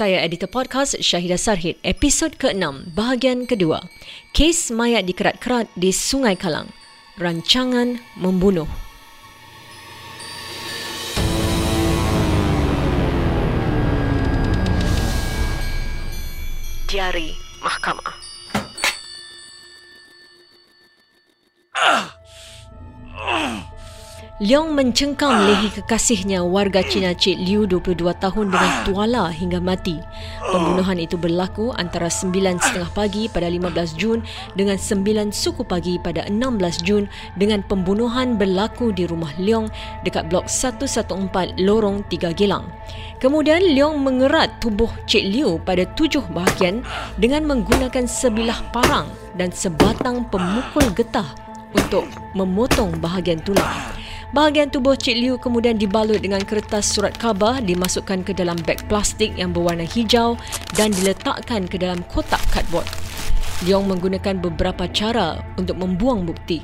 Saya editor podcast Syahidah Sarhid, episod ke-6, bahagian kedua. Kes mayat dikerat-kerat di Sungai Kalang. Rancangan membunuh. Diari Mahkamah. Leong mencengkam lehi kekasihnya warga Cina Cik Liu 22 tahun dengan tuala hingga mati. Pembunuhan itu berlaku antara 9.30 pagi pada 15 Jun dengan 9 suku pagi pada 16 Jun dengan pembunuhan berlaku di rumah Leong dekat blok 114 Lorong 3 Gelang. Kemudian Leong mengerat tubuh Cik Liu pada tujuh bahagian dengan menggunakan sebilah parang dan sebatang pemukul getah untuk memotong bahagian tulang. Bahagian tubuh Cik Liu kemudian dibalut dengan kertas surat khabar dimasukkan ke dalam beg plastik yang berwarna hijau dan diletakkan ke dalam kotak kadbord. Leong menggunakan beberapa cara untuk membuang bukti.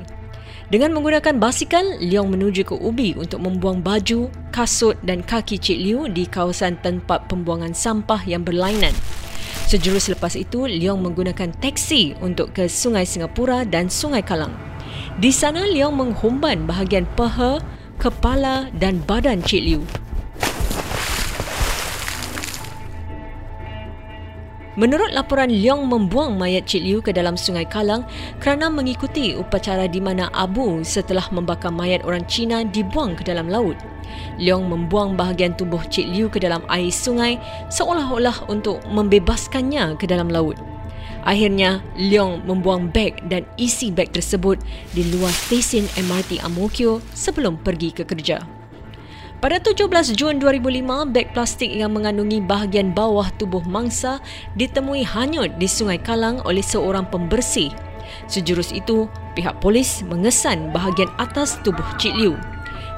Dengan menggunakan basikal, Leong menuju ke ubi untuk membuang baju, kasut dan kaki Cik Liu di kawasan tempat pembuangan sampah yang berlainan. Sejurus selepas itu, Leong menggunakan teksi untuk ke Sungai Singapura dan Sungai Kalang. Di sana Leong menghumban bahagian paha, kepala dan badan Cik Liu. Menurut laporan Leong membuang mayat Cik Liu ke dalam Sungai Kalang kerana mengikuti upacara di mana abu setelah membakar mayat orang Cina dibuang ke dalam laut. Leong membuang bahagian tubuh Cik Liu ke dalam air sungai seolah-olah untuk membebaskannya ke dalam laut. Akhirnya, Leong membuang beg dan isi beg tersebut di luar stesen MRT Amokyo sebelum pergi ke kerja. Pada 17 Jun 2005, beg plastik yang mengandungi bahagian bawah tubuh mangsa ditemui hanyut di Sungai Kalang oleh seorang pembersih. Sejurus itu, pihak polis mengesan bahagian atas tubuh Cik Liu.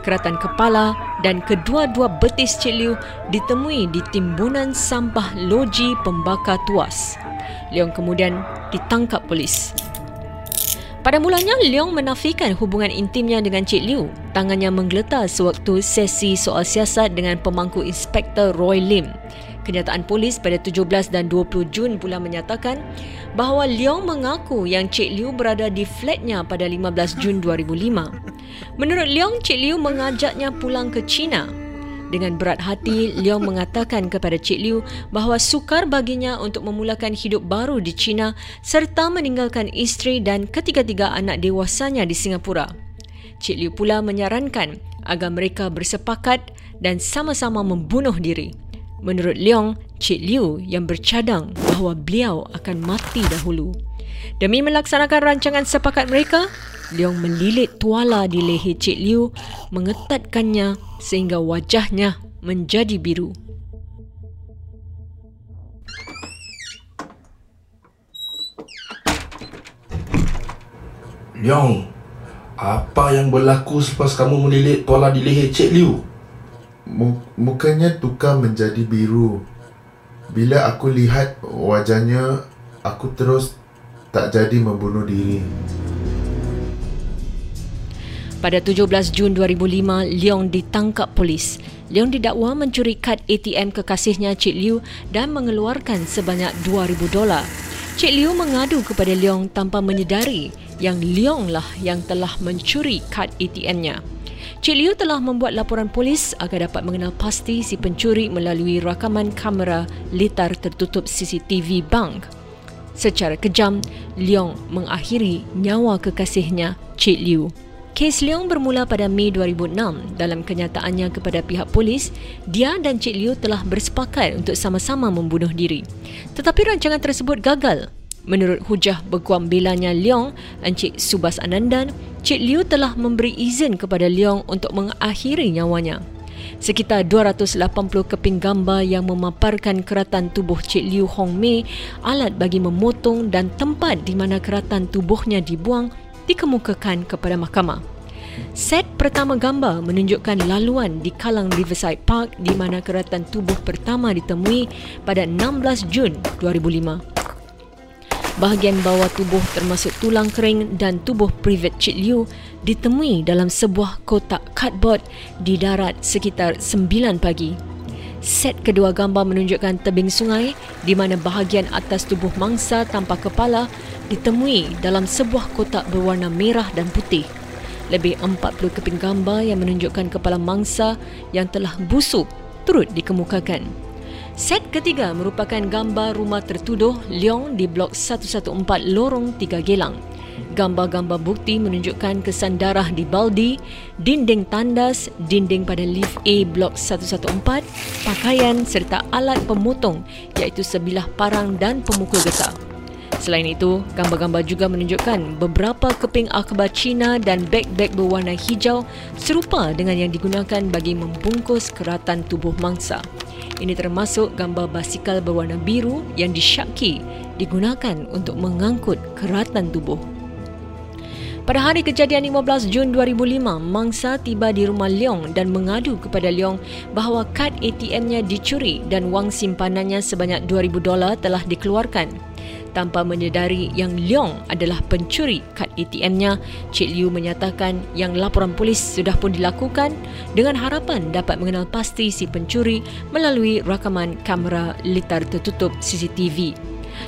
Keratan kepala dan kedua-dua betis Cik Liu ditemui di timbunan sampah loji pembakar tuas. Leong kemudian ditangkap polis. Pada mulanya, Leong menafikan hubungan intimnya dengan Cik Liu. Tangannya menggeletar sewaktu sesi soal siasat dengan pemangku Inspektor Roy Lim. Kenyataan polis pada 17 dan 20 Jun pula menyatakan bahawa Leong mengaku yang Cik Liu berada di flatnya pada 15 Jun 2005. Menurut Leong, Cik Liu mengajaknya pulang ke China dengan berat hati, Leong mengatakan kepada Cik Liu bahawa sukar baginya untuk memulakan hidup baru di China serta meninggalkan isteri dan ketiga-tiga anak dewasanya di Singapura. Cik Liu pula menyarankan agar mereka bersepakat dan sama-sama membunuh diri. Menurut Leong, Cik Liu yang bercadang bahawa beliau akan mati dahulu. Demi melaksanakan rancangan sepakat mereka, Leong melilit tuala di leher Cik Liu, mengetatkannya sehingga wajahnya menjadi biru. Leong, apa yang berlaku selepas kamu melilit tuala di leher Cik Liu? Mukanya tukar menjadi biru. Bila aku lihat wajahnya, aku terus tak jadi membunuh diri. Pada 17 Jun 2005, Leong ditangkap polis. Leong didakwa mencuri kad ATM kekasihnya Cik Liu dan mengeluarkan sebanyak 2000 dolar. Cik Liu mengadu kepada Leong tanpa menyedari yang Leong lah yang telah mencuri kad ATM-nya. Cik Liu telah membuat laporan polis agar dapat mengenal pasti si pencuri melalui rakaman kamera litar tertutup CCTV bank. Secara kejam, Leong mengakhiri nyawa kekasihnya Cik Liu. Kes Leong bermula pada Mei 2006. Dalam kenyataannya kepada pihak polis, dia dan Cik Liu telah bersepakat untuk sama-sama membunuh diri. Tetapi rancangan tersebut gagal. Menurut hujah berguam belanya Leong, Encik Subas Anandan, Cik Liu telah memberi izin kepada Leong untuk mengakhiri nyawanya. Sekitar 280 keping gambar yang memaparkan keratan tubuh Cik Liu Hong Mei, alat bagi memotong dan tempat di mana keratan tubuhnya dibuang dikemukakan kepada mahkamah. Set pertama gambar menunjukkan laluan di Kalang Riverside Park di mana keratan tubuh pertama ditemui pada 16 Jun 2005. Bahagian bawah tubuh termasuk tulang kering dan tubuh privat Cik Liu ditemui dalam sebuah kotak cardboard di darat sekitar 9 pagi. Set kedua gambar menunjukkan tebing sungai di mana bahagian atas tubuh mangsa tanpa kepala ditemui dalam sebuah kotak berwarna merah dan putih. Lebih 40 keping gambar yang menunjukkan kepala mangsa yang telah busuk turut dikemukakan. Set ketiga merupakan gambar rumah tertuduh Leong di Blok 114 Lorong 3 Gelang gambar-gambar bukti menunjukkan kesan darah di baldi, dinding tandas, dinding pada lift A blok 114, pakaian serta alat pemotong iaitu sebilah parang dan pemukul getah. Selain itu, gambar-gambar juga menunjukkan beberapa keping akhbar Cina dan beg-beg berwarna hijau serupa dengan yang digunakan bagi membungkus keratan tubuh mangsa. Ini termasuk gambar basikal berwarna biru yang disyaki digunakan untuk mengangkut keratan tubuh. Pada hari kejadian 15 Jun 2005, mangsa tiba di rumah Leong dan mengadu kepada Leong bahawa kad ATM-nya dicuri dan wang simpanannya sebanyak 2000 dolar telah dikeluarkan. Tanpa menyedari yang Leong adalah pencuri kad ATM-nya, Cik Liu menyatakan yang laporan polis sudah pun dilakukan dengan harapan dapat mengenal pasti si pencuri melalui rakaman kamera litar tertutup CCTV.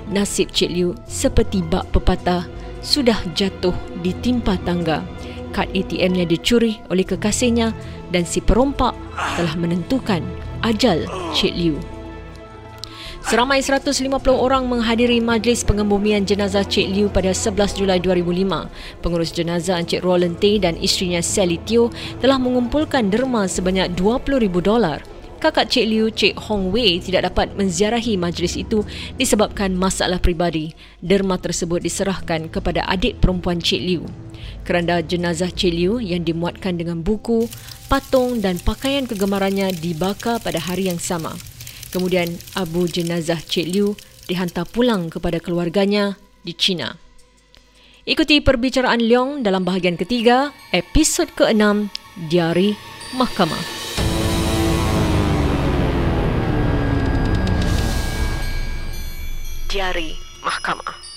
Nasib Cik Liu seperti bak pepatah sudah jatuh di timpa tangga. Kad ATM-nya dicuri oleh kekasihnya dan si perompak telah menentukan ajal Cik Liu. Seramai 150 orang menghadiri majlis pengembumian jenazah Cik Liu pada 11 Julai 2005. Pengurus jenazah Encik Roland Tay dan isterinya Sally Teo telah mengumpulkan derma sebanyak 20,000 dolar kakak Cik Liu, Cik Hong Wei tidak dapat menziarahi majlis itu disebabkan masalah pribadi. Derma tersebut diserahkan kepada adik perempuan Cik Liu. Keranda jenazah Cik Liu yang dimuatkan dengan buku, patung dan pakaian kegemarannya dibakar pada hari yang sama. Kemudian abu jenazah Cik Liu dihantar pulang kepada keluarganya di China. Ikuti perbicaraan Leong dalam bahagian ketiga, episod ke-6, Diari Mahkamah. Diari Mahkamah.